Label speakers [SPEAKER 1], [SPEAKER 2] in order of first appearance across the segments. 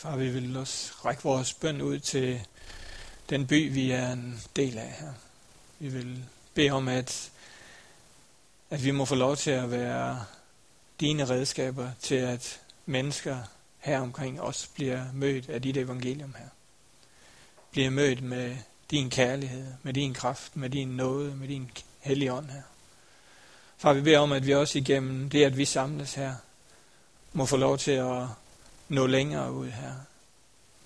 [SPEAKER 1] Far, vi vil også række vores bøn ud til den by, vi er en del af her. Vi vil bede om, at, at vi må få lov til at være dine redskaber til, at mennesker her omkring os bliver mødt af dit evangelium her. Bliver mødt med din kærlighed, med din kraft, med din nåde, med din hellige ånd her. Far, vi beder om, at vi også igennem det, at vi samles her, må få lov til at nå længere ud her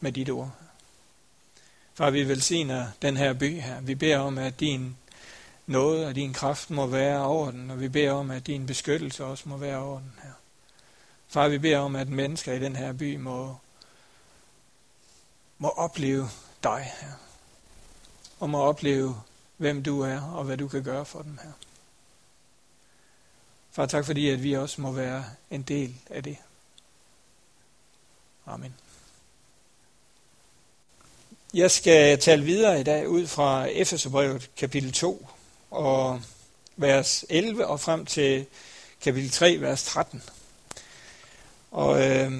[SPEAKER 1] med dit ord. Far, vi velsigner den her by her. Vi beder om, at din nåde og din kraft må være over den, og vi beder om, at din beskyttelse også må være over den her. Far, vi beder om, at mennesker i den her by må, må opleve dig her. Og må opleve, hvem du er, og hvad du kan gøre for dem her. Far, tak fordi, at vi også må være en del af det. Amen. Jeg skal tale videre i dag ud fra Efeserbrevet kapitel 2 og vers 11 og frem til kapitel 3, vers 13. Og øh,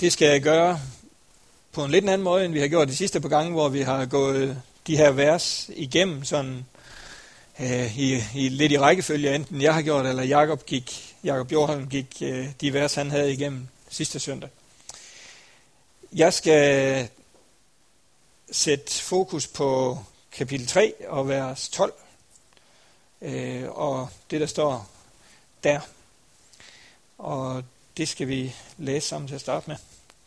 [SPEAKER 1] det skal jeg gøre på en lidt anden måde, end vi har gjort de sidste par gange, hvor vi har gået de her vers igennem sådan øh, i, i lidt i rækkefølge, enten jeg har gjort, eller Jakob gik, Jakob Jorholm gik øh, de vers, han havde igennem sidste søndag. Jeg skal sætte fokus på kapitel 3 og vers 12, øh, og det der står der. Og det skal vi læse sammen til at starte med.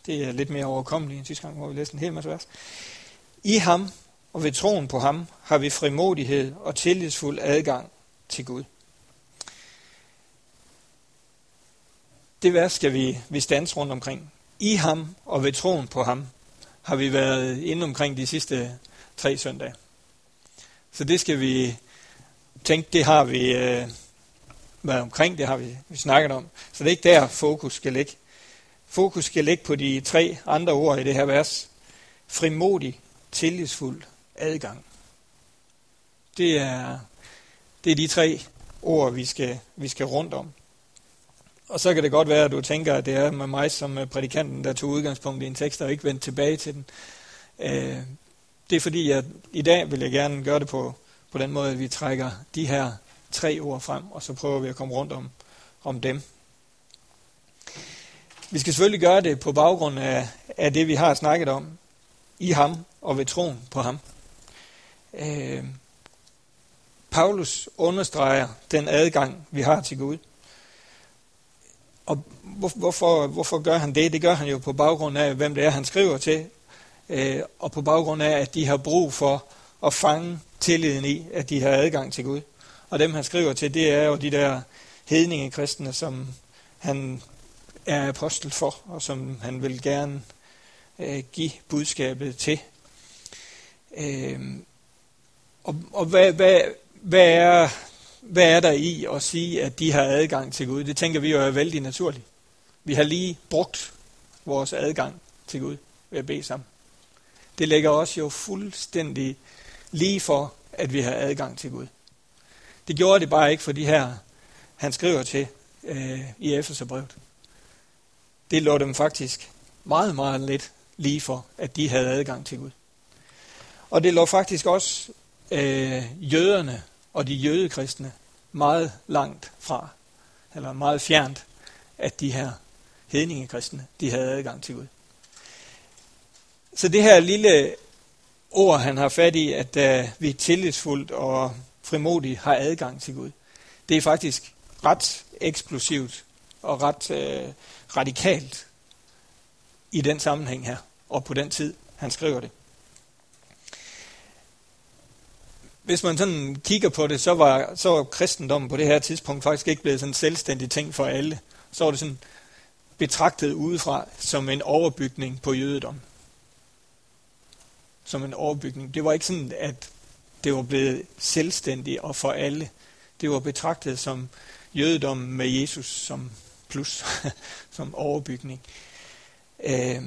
[SPEAKER 1] Det er lidt mere overkommeligt end sidste gang, hvor vi læste en hel masse vers. I ham og ved troen på ham har vi frimodighed og tillidsfuld adgang til Gud. Det vers skal vi, vi stands rundt omkring. I ham og ved troen på ham har vi været inde omkring de sidste tre søndage. Så det skal vi tænke, det har vi øh, været omkring, det har vi, vi snakket om. Så det er ikke der, fokus skal ligge. Fokus skal ligge på de tre andre ord i det her vers. Frimodig, tillidsfuld, adgang. Det er, det er de tre ord, vi skal, vi skal rundt om. Og så kan det godt være, at du tænker, at det er med mig som øh, prædikanten, der tog udgangspunkt i en tekst og ikke vendte tilbage til den. Øh, det er fordi, at i dag vil jeg gerne gøre det på, på den måde, at vi trækker de her tre ord frem, og så prøver vi at komme rundt om, om dem. Vi skal selvfølgelig gøre det på baggrund af, af det, vi har snakket om i ham og ved troen på ham. Øh, Paulus understreger den adgang, vi har til Gud. Og hvorfor, hvorfor gør han det? Det gør han jo på baggrund af, hvem det er, han skriver til, øh, og på baggrund af, at de har brug for at fange tilliden i, at de har adgang til Gud. Og dem, han skriver til, det er jo de der hedninge kristne, som han er apostel for, og som han vil gerne øh, give budskabet til. Øh, og og hvad, hvad, hvad, er, hvad er der i at sige, at de har adgang til Gud? Det tænker vi jo er vældig naturligt. Vi har lige brugt vores adgang til Gud ved at bede sammen. Det ligger os jo fuldstændig lige for, at vi har adgang til Gud. Det gjorde det bare ikke for de her, han skriver til øh, i Efeserbrevet. Det lå dem faktisk meget, meget lidt lige for, at de havde adgang til Gud. Og det lå faktisk også øh, jøderne og de jødekristne meget langt fra, eller meget fjernt, at de her hedningekristne, de havde adgang til Gud. Så det her lille ord, han har fat i, at uh, vi tillidsfuldt og frimodigt har adgang til Gud, det er faktisk ret eksplosivt og ret uh, radikalt i den sammenhæng her, og på den tid, han skriver det. Hvis man sådan kigger på det, så var, så var kristendommen på det her tidspunkt faktisk ikke blevet sådan en selvstændig ting for alle. Så var det sådan betragtet udefra som en overbygning på jødedom. Som en overbygning. Det var ikke sådan, at det var blevet selvstændigt og for alle. Det var betragtet som jødedom med Jesus som plus, som overbygning. Øh,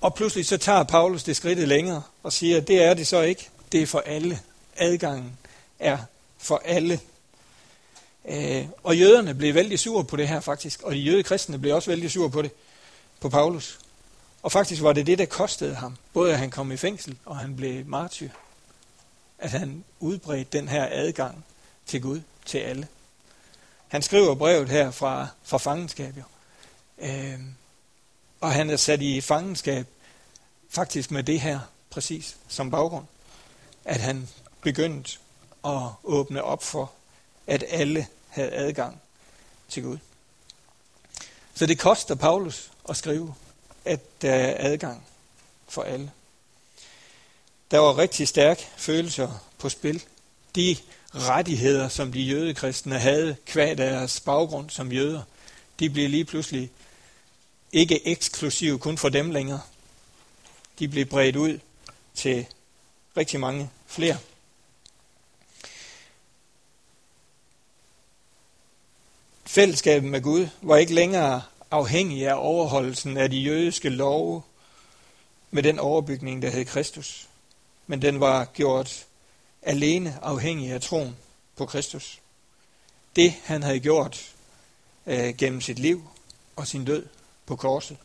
[SPEAKER 1] og pludselig så tager Paulus det skridtet længere og siger, at det er det så ikke. Det er for alle adgangen er for alle. Øh, og jøderne blev vældig sure på det her faktisk, og de jødekristne blev også vældig sure på det. på Paulus. Og faktisk var det det, der kostede ham. Både at han kom i fængsel, og han blev martyr. At han udbredte den her adgang til Gud, til alle. Han skriver brevet her fra, fra fangenskab. Jo. Øh, og han er sat i fangenskab faktisk med det her præcis som baggrund. At han begyndt at åbne op for, at alle havde adgang til Gud. Så det koster Paulus at skrive, at der er adgang for alle. Der var rigtig stærke følelser på spil. De rettigheder, som de jødekristne havde, kvad deres baggrund som jøder, de blev lige pludselig ikke eksklusive kun for dem længere. De blev bredt ud til rigtig mange flere. Fællesskabet med Gud var ikke længere afhængig af overholdelsen af de jødiske love med den overbygning, der hed Kristus. Men den var gjort alene afhængig af troen på Kristus. Det, han havde gjort øh, gennem sit liv og sin død på korset,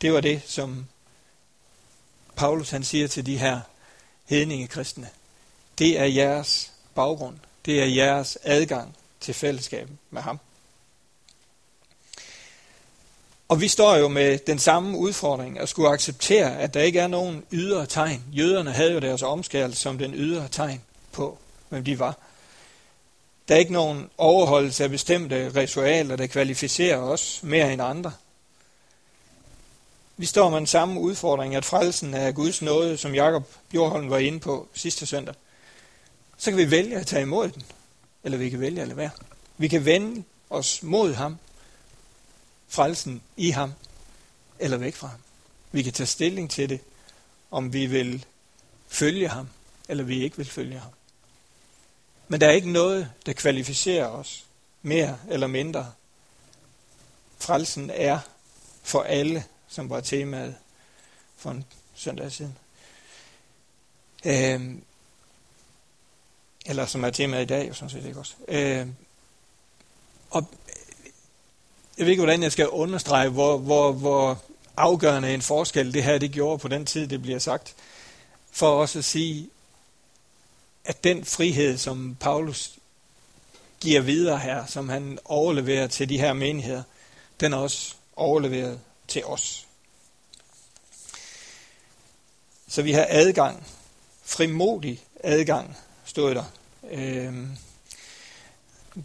[SPEAKER 1] det var det, som Paulus han siger til de her hedninge kristne. Det er jeres baggrund. Det er jeres adgang til fællesskabet med ham. Og vi står jo med den samme udfordring at skulle acceptere, at der ikke er nogen ydre tegn. Jøderne havde jo deres omskærelse som den ydre tegn på, hvem de var. Der er ikke nogen overholdelse af bestemte ritualer, der kvalificerer os mere end andre. Vi står med den samme udfordring, at frelsen er Guds nåde, som Jakob Bjørholm var inde på sidste søndag. Så kan vi vælge at tage imod den, eller vi kan vælge at lade være. Vi kan vende os mod ham, frelsen i ham, eller væk fra ham. Vi kan tage stilling til det, om vi vil følge ham, eller vi ikke vil følge ham. Men der er ikke noget, der kvalificerer os mere eller mindre. Frelsen er for alle, som var temaet for en søndag siden. Øhm, eller som er temaet i dag, jo sådan set ikke også. Øhm, og jeg ved ikke, hvordan jeg skal understrege, hvor, hvor, hvor afgørende en forskel det her det gjorde på den tid, det bliver sagt. For også at sige, at den frihed, som Paulus giver videre her, som han overleverer til de her menigheder, den er også overleveret til os. Så vi har adgang, frimodig adgang, stod der. Øhm,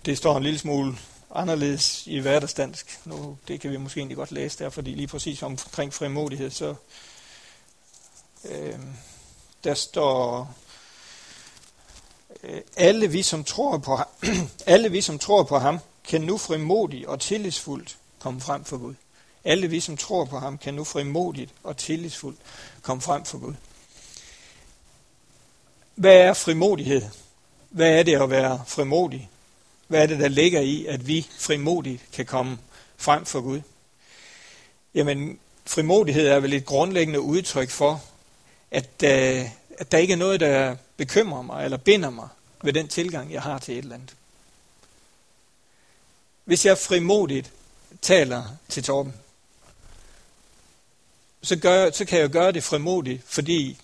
[SPEAKER 1] det står en lille smule anderledes i hverdagsdansk. Nu, det kan vi måske egentlig godt læse der, fordi lige præcis omkring frimodighed, så øh, der står, øh, alle vi som tror på ham, alle vi som tror på ham, kan nu frimodigt og tillidsfuldt komme frem for Gud. Alle vi som tror på ham, kan nu frimodigt og tillidsfuldt komme frem for Gud. Hvad er frimodighed? Hvad er det at være frimodig? Hvad er det, der ligger i, at vi frimodigt kan komme frem for Gud? Jamen, frimodighed er vel et grundlæggende udtryk for, at, øh, at der ikke er noget, der bekymrer mig eller binder mig ved den tilgang, jeg har til et eller andet. Hvis jeg frimodigt taler til Torben, så, gør, så kan jeg gøre det frimodigt, fordi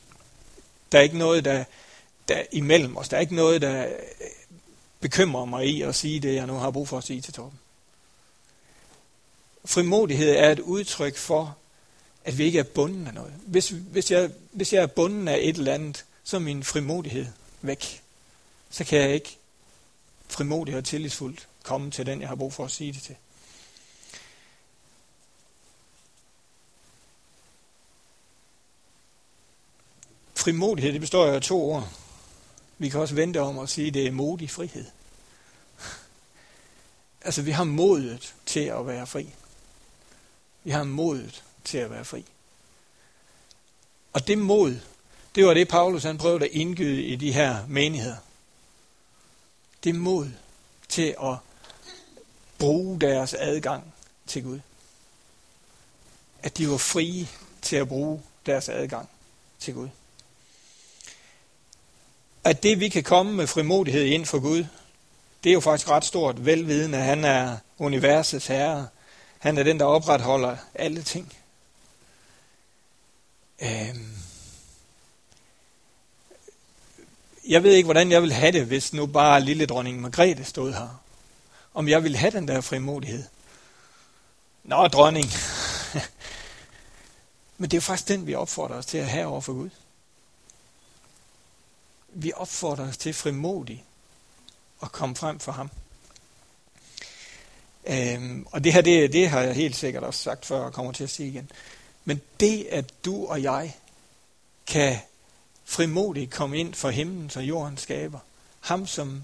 [SPEAKER 1] der er ikke noget, der, der imellem os. Der er ikke noget, der bekymre mig i at sige det, jeg nu har brug for at sige til Torben. Frimodighed er et udtryk for, at vi ikke er bunden af noget. Hvis, hvis, jeg, hvis jeg er bunden af et eller andet, så er min frimodighed væk. Så kan jeg ikke frimodigt og tillidsfuldt komme til den, jeg har brug for at sige det til. Frimodighed, det består af to ord. Vi kan også vente om at sige, at det er modig frihed. Altså, vi har modet til at være fri. Vi har modet til at være fri. Og det mod, det var det, Paulus han prøvede at indgyde i de her menigheder. Det mod til at bruge deres adgang til Gud. At de var frie til at bruge deres adgang til Gud at det vi kan komme med frimodighed ind for Gud, det er jo faktisk ret stort velvidende, at han er universets herre, Han er den, der opretholder alle ting. Øhm. Jeg ved ikke, hvordan jeg vil have det, hvis nu bare lille dronning Margrethe stod her. Om jeg vil have den der frimodighed. Nå, dronning. Men det er faktisk den, vi opfordrer os til at have over for Gud. Vi opfordrer os til frimodigt at komme frem for ham. Øhm, og det her, det, det har jeg helt sikkert også sagt før og kommer til at sige igen. Men det, at du og jeg kan frimodigt komme ind for himlen, så jorden skaber. Ham, som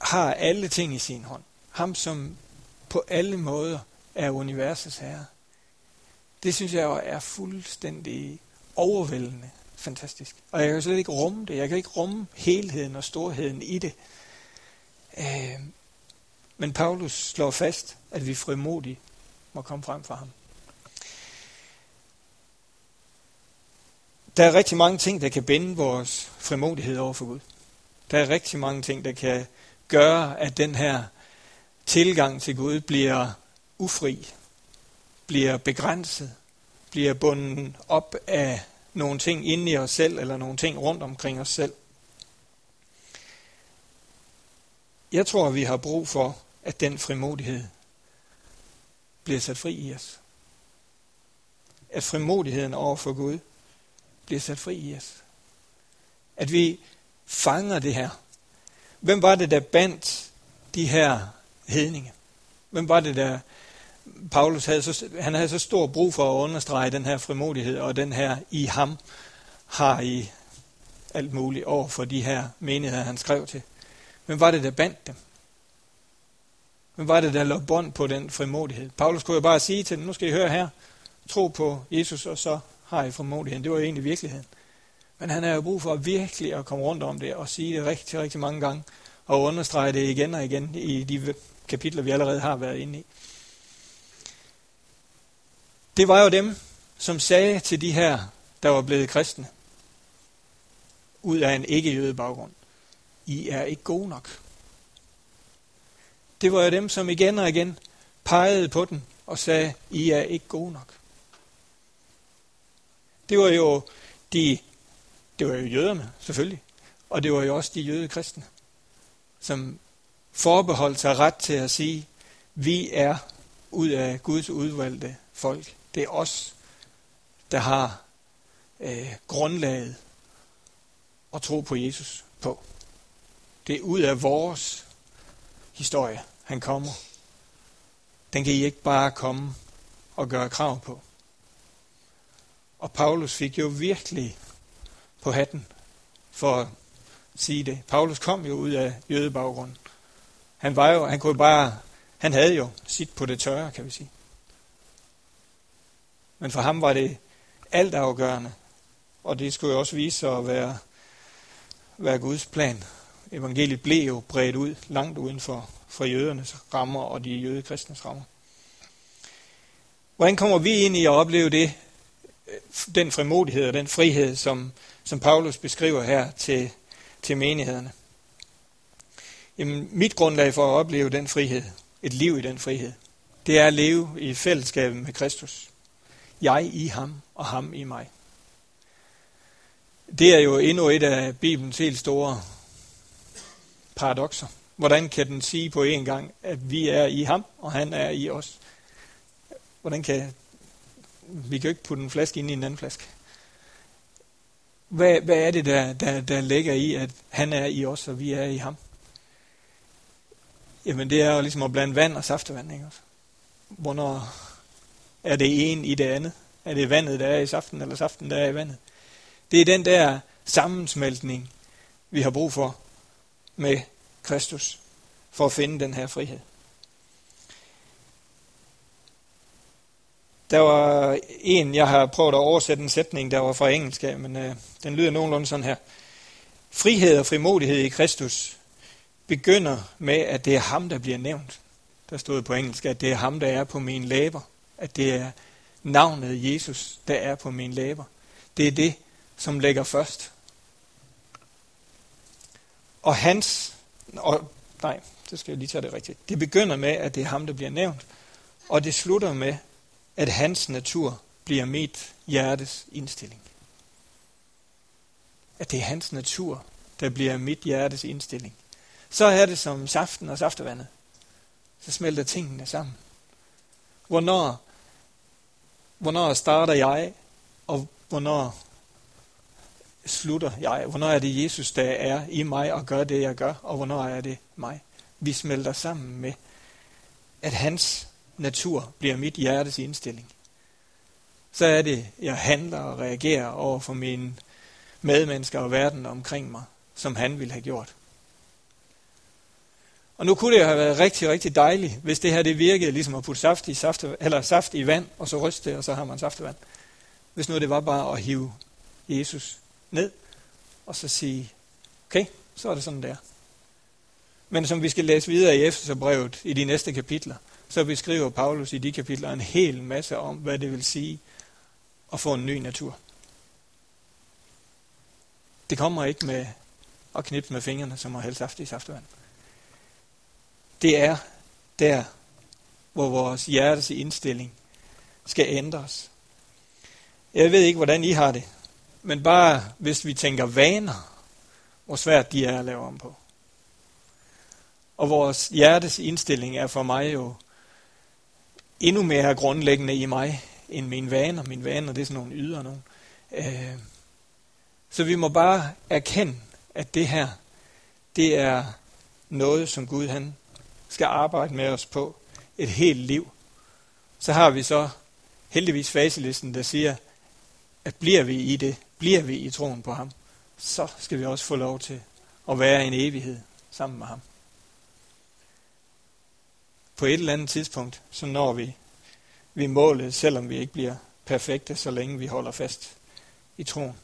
[SPEAKER 1] har alle ting i sin hånd. Ham, som på alle måder er universets herre. Det synes jeg er fuldstændig overvældende fantastisk. Og jeg kan slet ikke rumme det. Jeg kan ikke rumme helheden og storheden i det. Øh, men Paulus slår fast, at vi frimodigt må komme frem for ham. Der er rigtig mange ting, der kan binde vores frimodighed over for Gud. Der er rigtig mange ting, der kan gøre, at den her tilgang til Gud bliver ufri, bliver begrænset, bliver bundet op af nogle ting inde i os selv, eller nogle ting rundt omkring os selv. Jeg tror, vi har brug for, at den frimodighed bliver sat fri i os. At frimodigheden over for Gud bliver sat fri i os. At vi fanger det her. Hvem var det, der bandt de her hedninge? Hvem var det, der Paulus havde så, han havde så stor brug for at understrege den her frimodighed, og den her i ham har i alt muligt over for de her menigheder, han skrev til. Men var det, der bandt dem? Men var det, der lå bånd på den frimodighed? Paulus kunne jo bare sige til dem, nu skal I høre her, tro på Jesus, og så har I frimodigheden. Det var jo egentlig virkeligheden. Men han har jo brug for virkelig at komme rundt om det og sige det rigtig, rigtig mange gange, og understrege det igen og igen i de kapitler, vi allerede har været inde i. Det var jo dem, som sagde til de her, der var blevet kristne, ud af en ikke-jøde baggrund, I er ikke gode nok. Det var jo dem, som igen og igen pegede på den og sagde, I er ikke gode nok. Det var jo de, det var jo jøderne, selvfølgelig. Og det var jo også de jøde kristne, som forbeholdt sig ret til at sige, vi er ud af Guds udvalgte folk. Det er os, der har øh, grundlaget at tro på Jesus på. Det er ud af vores historie, han kommer. Den kan I ikke bare komme og gøre krav på. Og Paulus fik jo virkelig på hatten for at sige det. Paulus kom jo ud af jødebaggrunden. Han var jo, han kunne bare, han havde jo sit på det tørre, kan vi sige. Men for ham var det altafgørende, og det skulle jo også vise sig at være, være Guds plan. Evangeliet blev jo bredt ud, langt uden for, for jødernes rammer og de jødekristnes rammer. Hvordan kommer vi ind i at opleve det, den frimodighed og den frihed, som, som Paulus beskriver her til, til menighederne? Jamen, mit grundlag for at opleve den frihed, et liv i den frihed, det er at leve i fællesskabet med Kristus. Jeg i ham, og ham i mig. Det er jo endnu et af Bibelens helt store paradoxer. Hvordan kan den sige på en gang, at vi er i ham, og han er i os? Hvordan kan... Vi kan jo ikke putte en flaske ind i en anden flaske. Hvad, hvad er det, der, der, der ligger i, at han er i os, og vi er i ham? Jamen, det er jo ligesom at blande vand og saftevand, ikke også? Hvornår er det en i det andet? Er det vandet, der er i saften, eller saften, der er i vandet? Det er den der sammensmeltning, vi har brug for med Kristus, for at finde den her frihed. Der var en, jeg har prøvet at oversætte en sætning, der var fra engelsk, men øh, den lyder nogenlunde sådan her. Frihed og frimodighed i Kristus begynder med, at det er ham, der bliver nævnt. Der stod på engelsk, at det er ham, der er på min læber. At det er navnet Jesus, der er på min læber. Det er det, som ligger først. Og hans, og, nej, det skal jeg lige tage det rigtigt. Det begynder med, at det er ham, der bliver nævnt. Og det slutter med, at hans natur bliver mit hjertes indstilling. At det er hans natur, der bliver mit hjertes indstilling. Så er det som saften og saftevandet. Så smelter tingene sammen. Hvornår, hvornår starter jeg, og hvornår slutter jeg? Hvornår er det Jesus, der er i mig og gør det, jeg gør, og hvornår er det mig? Vi smelter sammen med, at hans natur bliver mit hjertes indstilling. Så er det, jeg handler og reagerer over for mine medmennesker og verden omkring mig, som han ville have gjort. Og nu kunne det have været rigtig, rigtig dejligt, hvis det her det virkede ligesom at putte saft i, saft, eller saft i vand, og så ryste det, og så har man saftevand. Hvis nu det var bare at hive Jesus ned, og så sige, okay, så er det sådan der. Men som vi skal læse videre i Efeserbrevet i de næste kapitler, så beskriver Paulus i de kapitler en hel masse om, hvad det vil sige at få en ny natur. Det kommer ikke med at knipse med fingrene, som at hælde saft i saftevand. Det er der, hvor vores hjertes indstilling skal ændres. Jeg ved ikke, hvordan I har det, men bare hvis vi tænker vaner, hvor svært de er at lave om på. Og vores hjertes indstilling er for mig jo endnu mere grundlæggende i mig, end mine vaner. Mine vaner, det er sådan nogle yder nogen. Øh, så vi må bare erkende, at det her, det er noget, som Gud han skal arbejde med os på et helt liv. Så har vi så heldigvis faselisten, der siger, at bliver vi i det, bliver vi i troen på ham, så skal vi også få lov til at være en evighed sammen med ham. På et eller andet tidspunkt, så når vi, vi målet, selvom vi ikke bliver perfekte, så længe vi holder fast i troen.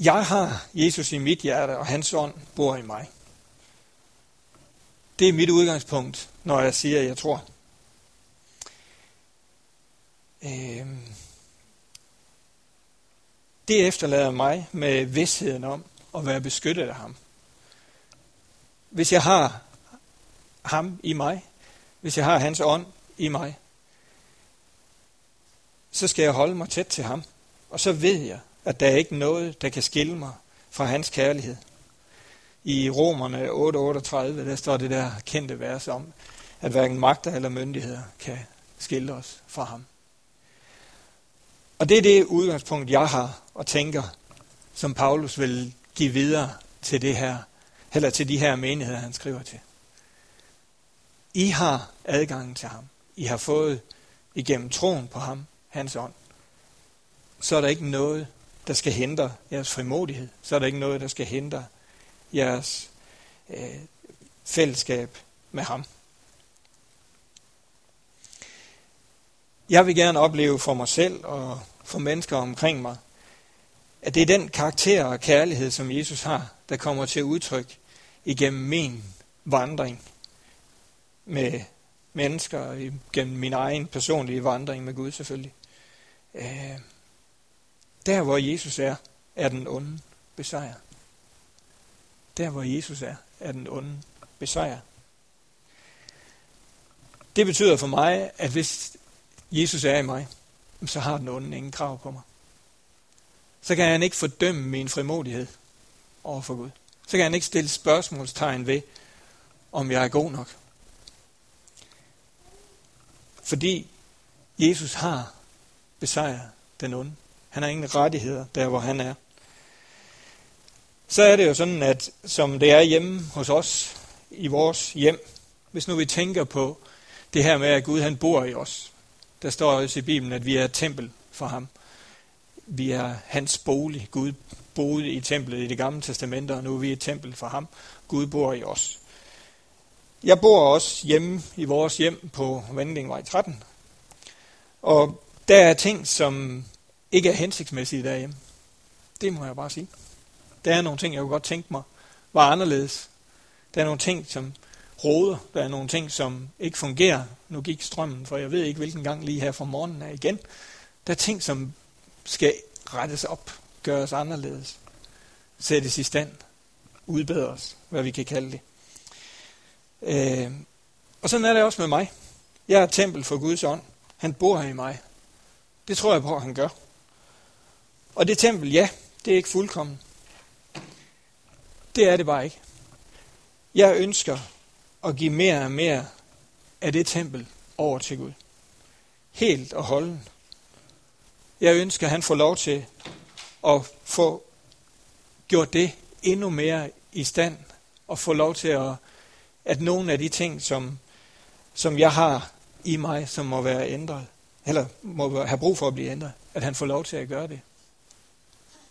[SPEAKER 1] Jeg har Jesus i mit hjerte, og hans ånd bor i mig. Det er mit udgangspunkt, når jeg siger, at jeg tror. Øhm. Det efterlader mig med vidsheden om at være beskyttet af ham. Hvis jeg har ham i mig, hvis jeg har hans ånd i mig, så skal jeg holde mig tæt til ham. Og så ved jeg, at der er ikke noget, der kan skille mig fra hans kærlighed. I Romerne 8:38, der står det der kendte vers om, at hverken magter eller myndigheder kan skille os fra ham. Og det er det udgangspunkt, jeg har og tænker, som Paulus vil give videre til det her, eller til de her menigheder, han skriver til. I har adgangen til ham. I har fået igennem troen på ham, hans ånd. Så er der ikke noget, der skal hindre jeres frimodighed. Så er der ikke noget, der skal hindre jeres øh, fællesskab med ham. Jeg vil gerne opleve for mig selv og for mennesker omkring mig, at det er den karakter og kærlighed, som Jesus har, der kommer til udtryk igennem min vandring med mennesker, igennem min egen personlige vandring med Gud selvfølgelig. Øh, der hvor Jesus er, er den onde besejret. Der hvor Jesus er, er den onde besejret. Det betyder for mig, at hvis Jesus er i mig, så har den onde ingen krav på mig. Så kan han ikke fordømme min frimodighed over for Gud. Så kan han ikke stille spørgsmålstegn ved, om jeg er god nok. Fordi Jesus har besejret den onde. Han har ingen rettigheder der, hvor han er. Så er det jo sådan, at som det er hjemme hos os, i vores hjem, hvis nu vi tænker på det her med, at Gud han bor i os. Der står også i Bibelen, at vi er et tempel for ham. Vi er hans bolig. Gud boede i templet i det gamle testamente, og nu er vi et tempel for ham. Gud bor i os. Jeg bor også hjemme i vores hjem på Vandlingvej 13. Og der er ting, som ikke er hensigtsmæssige derhjemme. Det må jeg bare sige. Der er nogle ting, jeg kunne godt tænke mig var anderledes. Der er nogle ting, som råder. Der er nogle ting, som ikke fungerer. Nu gik strømmen, for jeg ved ikke, hvilken gang lige her fra morgenen er igen. Der er ting, som skal rettes op, gøres anderledes, sættes i stand, udbedres, hvad vi kan kalde det. Øh, og sådan er det også med mig. Jeg er et tempel for Guds ånd. Han bor her i mig. Det tror jeg på, at han gør. Og det tempel, ja, det er ikke fuldkommen. Det er det bare ikke. Jeg ønsker at give mere og mere af det tempel over til Gud. Helt og holden. Jeg ønsker, at han får lov til at få gjort det endnu mere i stand, og få lov til at, at nogle af de ting, som, som jeg har i mig, som må være ændret, eller må have brug for at blive ændret, at han får lov til at gøre det.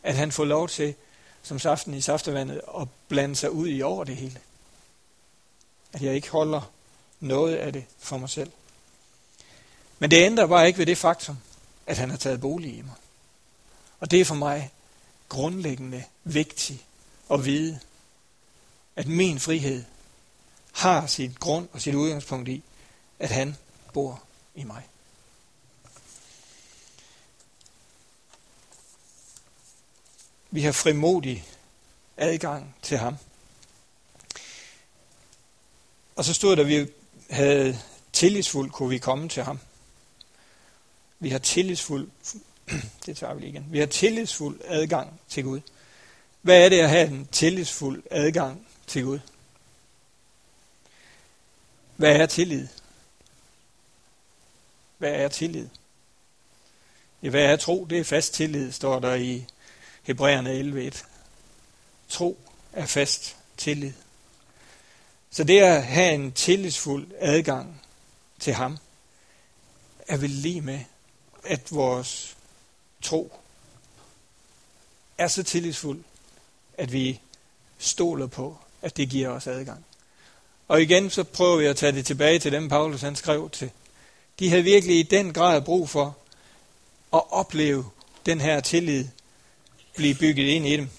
[SPEAKER 1] At han får lov til, som saften i saftevandet, at blande sig ud i over det hele. At jeg ikke holder noget af det for mig selv. Men det ændrer bare ikke ved det faktum, at han har taget bolig i mig. Og det er for mig grundlæggende vigtigt at vide, at min frihed har sit grund og sit udgangspunkt i, at han bor i mig. Vi har frimodig adgang til ham. Og så stod der, at vi havde tillidsfuldt kunne vi komme til ham. Vi har tillidsfuld, det tager vi lige igen. Vi har tillidsfuld adgang til Gud. Hvad er det at have en tillidsfuld adgang til Gud? Hvad er tillid? Hvad er tillid? Ja, hvad er tro? Det er fast tillid, står der i Hebræerne 11.1. Tro er fast tillid. Så det at have en tillidsfuld adgang til ham, er vel lige med, at vores tro er så tillidsfuld, at vi stoler på, at det giver os adgang. Og igen så prøver vi at tage det tilbage til dem, Paulus han skrev til. De havde virkelig i den grad brug for at opleve den her tillid blive bygget ind i dem.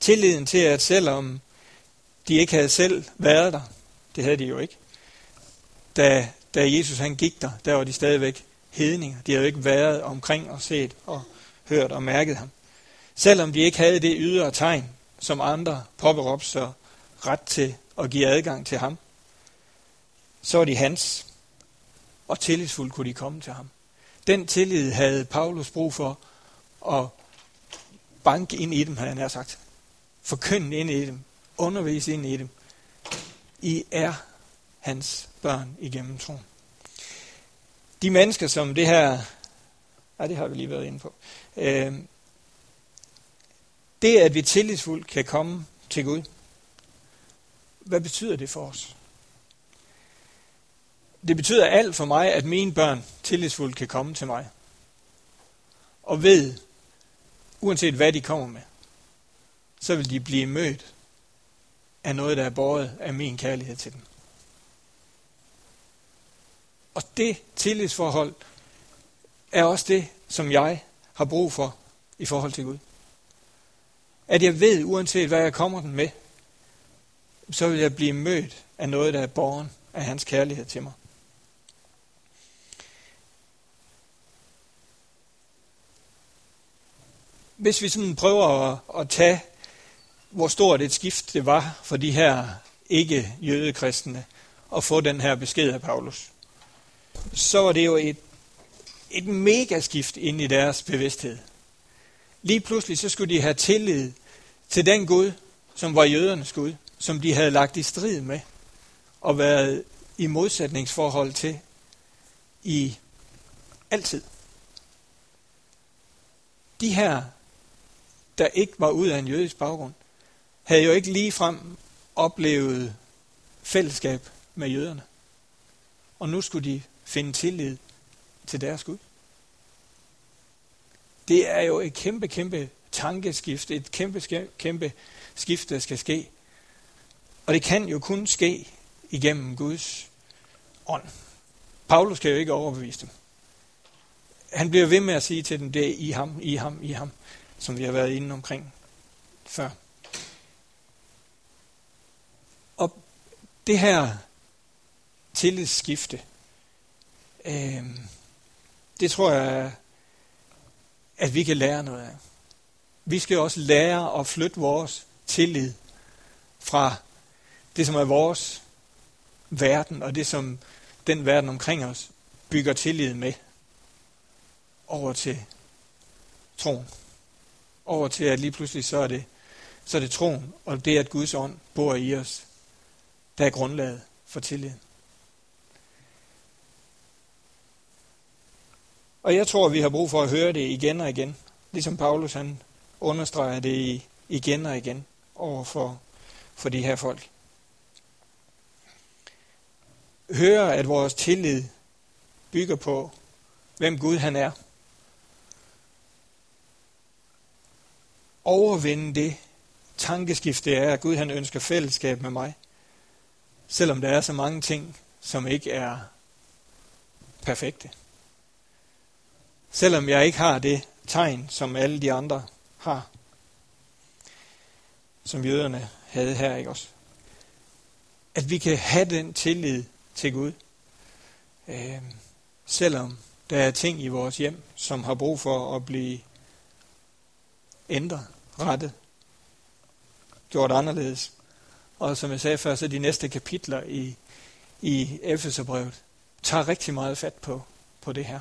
[SPEAKER 1] Tilliden til, at selvom de ikke havde selv været der, det havde de jo ikke, da, da Jesus han gik der, der var de stadigvæk hedninger. De havde jo ikke været omkring og set og hørt og mærket ham. Selvom de ikke havde det ydre tegn, som andre påberåbte sig ret til at give adgang til ham, så var de hans, og tillidsfuldt kunne de komme til ham. Den tillid havde Paulus brug for at banke ind i dem, havde han sagt. Forkynde ind i dem. Undervise ind i dem. I er hans børn igennem troen. De mennesker, som det her... Ja, det har vi lige været inde på. Øh, det, at vi tillidsfuldt kan komme til Gud, hvad betyder det for os? Det betyder alt for mig, at mine børn tillidsfuldt kan komme til mig. Og ved, uanset hvad de kommer med, så vil de blive mødt af noget, der er båret af min kærlighed til dem. Og det tillidsforhold er også det, som jeg har brug for i forhold til Gud. At jeg ved, uanset hvad jeg kommer den med, så vil jeg blive mødt af noget, der er borgen af hans kærlighed til mig. Hvis vi sådan prøver at, at tage, hvor stort et skift det var for de her ikke-jødekristne at få den her besked af Paulus, så var det jo et, et megaskift ind i deres bevidsthed. Lige pludselig så skulle de have tillid til den Gud, som var jødernes Gud, som de havde lagt i strid med og været i modsætningsforhold til i altid. De her, der ikke var ud af en jødisk baggrund, havde jo ikke lige frem oplevet fællesskab med jøderne. Og nu skulle de finde tillid til deres Gud. Det er jo et kæmpe, kæmpe tankeskift, et kæmpe, kæmpe skift, der skal ske. Og det kan jo kun ske igennem Guds ånd. Paulus kan jo ikke overbevise dem. Han bliver ved med at sige til dem, det er i ham, i ham, i ham, som vi har været inde omkring før. Og det her tillidsskifte, øh, det tror jeg, at vi kan lære noget af. Vi skal også lære at flytte vores tillid fra det som er vores verden, og det som den verden omkring os bygger tillid med, over til troen. Over til, at lige pludselig så er det, så er det troen, og det, at Guds ånd bor i os, der er grundlaget for tilliden. Og jeg tror, vi har brug for at høre det igen og igen. Ligesom Paulus han understreger det igen og igen over for, for de her folk. Høre, at vores tillid bygger på, hvem Gud han er. Overvinde det tankeskift, det er, at Gud han ønsker fællesskab med mig. Selvom der er så mange ting, som ikke er perfekte. Selvom jeg ikke har det tegn, som alle de andre har. Som jøderne havde her, ikke også? At vi kan have den tillid til Gud. Øh, selvom der er ting i vores hjem, som har brug for at blive ændret, rettet, gjort anderledes. Og som jeg sagde før, så de næste kapitler i, i Efeserbrevet tager rigtig meget fat på, på det her.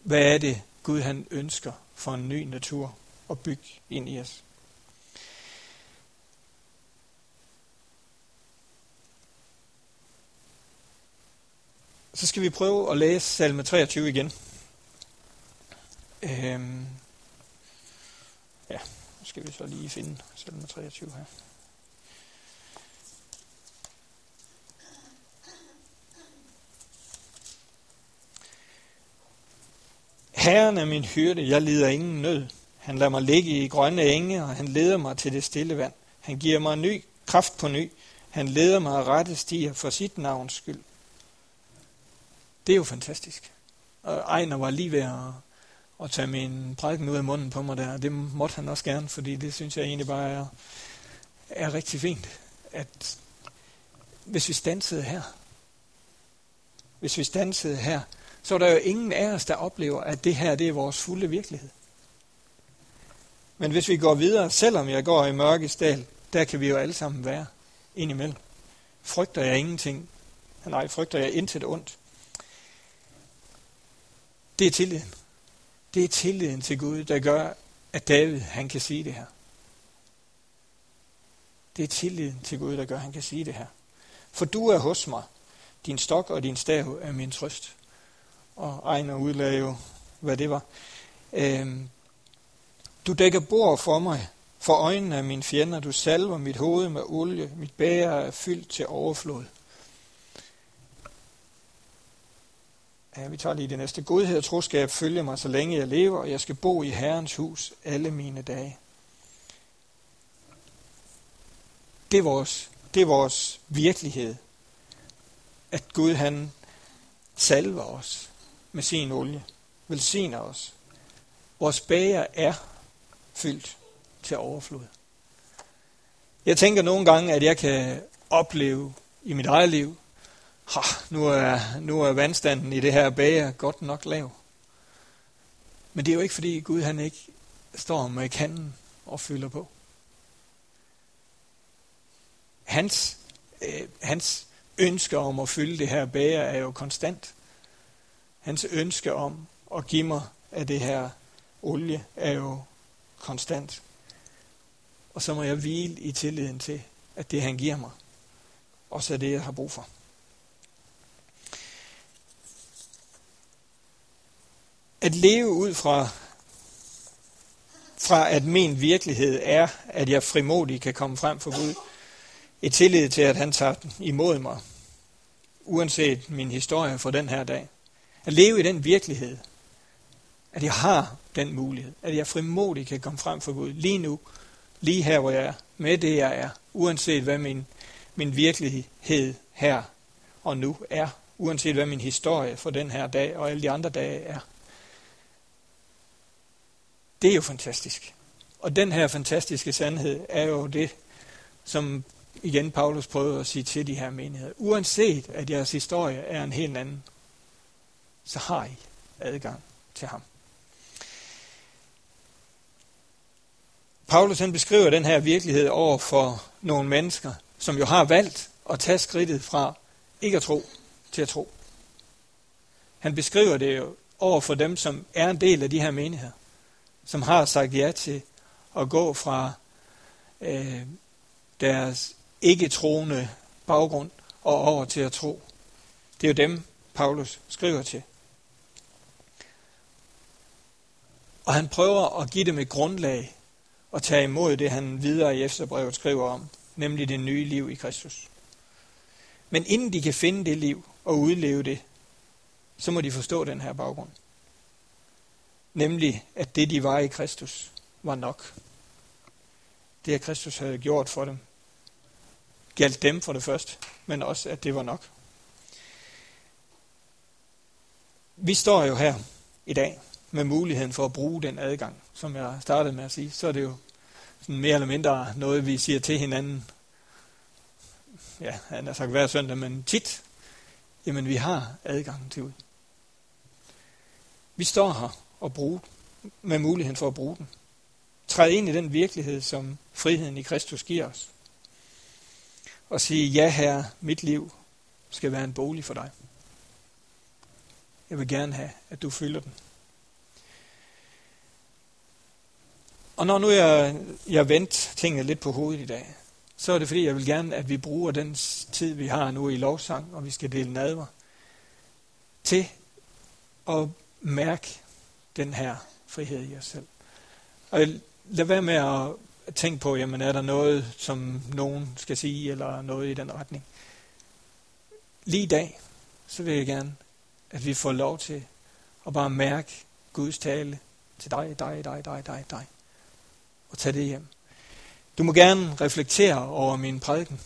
[SPEAKER 1] Hvad er det, Gud han ønsker for en ny natur at bygge ind i os? Så skal vi prøve at læse salme 23 igen. Øhm, ja, nu skal vi så lige finde salme 23 her. Herren er min hyrde, jeg lider ingen nød. Han lader mig ligge i grønne enge, og han leder mig til det stille vand. Han giver mig ny kraft på ny. Han leder mig af rette stier for sit navns skyld. Det er jo fantastisk. Og Ejner var lige ved at, at tage min prædiken ud af munden på mig der. Det måtte han også gerne, fordi det synes jeg egentlig bare er, er rigtig fint. At hvis vi stansede her, hvis vi stansede her, så er der jo ingen af os, der oplever, at det her det er vores fulde virkelighed. Men hvis vi går videre, selvom jeg går i mørkets dal, der kan vi jo alle sammen være indimellem. Frygter jeg ingenting? Nej, frygter jeg intet ondt? Det er tilliden. Det er tilliden til Gud, der gør, at David han kan sige det her. Det er tilliden til Gud, der gør, at han kan sige det her. For du er hos mig. Din stok og din stav er min trøst og Ejner udlagde jo, hvad det var. Øhm, du dækker bord for mig, for øjnene af mine fjender. Du salver mit hoved med olie. Mit bæger er fyldt til overflod. Ja, vi tager lige det næste. Godhed og troskab følger mig, så længe jeg lever, og jeg skal bo i Herrens hus alle mine dage. Det er vores, det er vores virkelighed, at Gud han salver os med sin olie. Velsigner os. Vores bager er fyldt til overflod. Jeg tænker nogle gange, at jeg kan opleve i mit eget liv, ha, nu, er, nu er vandstanden i det her bager godt nok lav. Men det er jo ikke fordi Gud han ikke står med kanden og fylder på. Hans, øh, hans ønske om at fylde det her bager er jo konstant. Hans ønske om at give mig af det her olie er jo konstant. Og så må jeg hvile i tilliden til, at det han giver mig, også er det, jeg har brug for. At leve ud fra, fra at min virkelighed er, at jeg frimodigt kan komme frem for Gud, et tillid til, at han tager den imod mig, uanset min historie for den her dag. At leve i den virkelighed, at jeg har den mulighed, at jeg frimodigt kan komme frem for Gud. Lige nu, lige her hvor jeg er, med det jeg er, uanset hvad min, min virkelighed her og nu er, uanset hvad min historie for den her dag og alle de andre dage er. Det er jo fantastisk. Og den her fantastiske sandhed er jo det, som igen Paulus prøvede at sige til de her menigheder. Uanset at jeres historie er en helt anden, så har I adgang til ham. Paulus han beskriver den her virkelighed over for nogle mennesker, som jo har valgt at tage skridtet fra ikke at tro til at tro. Han beskriver det jo over for dem, som er en del af de her menigheder, som har sagt ja til at gå fra øh, deres ikke-troende baggrund og over til at tro. Det er jo dem, Paulus skriver til. Og han prøver at give dem et grundlag og tage imod det, han videre i Efterbrevet skriver om, nemlig det nye liv i Kristus. Men inden de kan finde det liv og udleve det, så må de forstå den her baggrund. Nemlig, at det de var i Kristus, var nok. Det, at Kristus havde gjort for dem, galt dem for det første, men også, at det var nok. Vi står jo her i dag med muligheden for at bruge den adgang, som jeg startede med at sige. Så er det jo sådan mere eller mindre noget, vi siger til hinanden. Ja, han har sagt hver søndag, men tit. Jamen, vi har adgang til ud. Vi står her og bruge, med muligheden for at bruge den. Træd ind i den virkelighed, som friheden i Kristus giver os. Og sige, ja herre, mit liv skal være en bolig for dig. Jeg vil gerne have, at du fylder den. Og når nu jeg, jeg vendt tingene lidt på hovedet i dag, så er det fordi, jeg vil gerne, at vi bruger den tid, vi har nu i lovsang, og vi skal dele nadver, til at mærke den her frihed i os selv. Og lad være med at tænke på, jamen er der noget, som nogen skal sige, eller noget i den retning. Lige i dag, så vil jeg gerne, at vi får lov til at bare mærke Guds tale til dig, dig, dig, dig, dig, dig. Og tage det hjem. Du må gerne reflektere over min prædiken,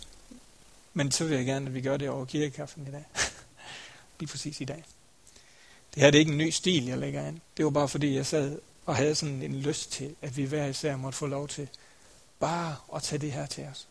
[SPEAKER 1] men så vil jeg gerne, at vi gør det over kirkekaffen i dag. Lige præcis i dag. Det her det er ikke en ny stil, jeg lægger an. Det var bare fordi, jeg sad og havde sådan en lyst til, at vi hver især måtte få lov til bare at tage det her til os.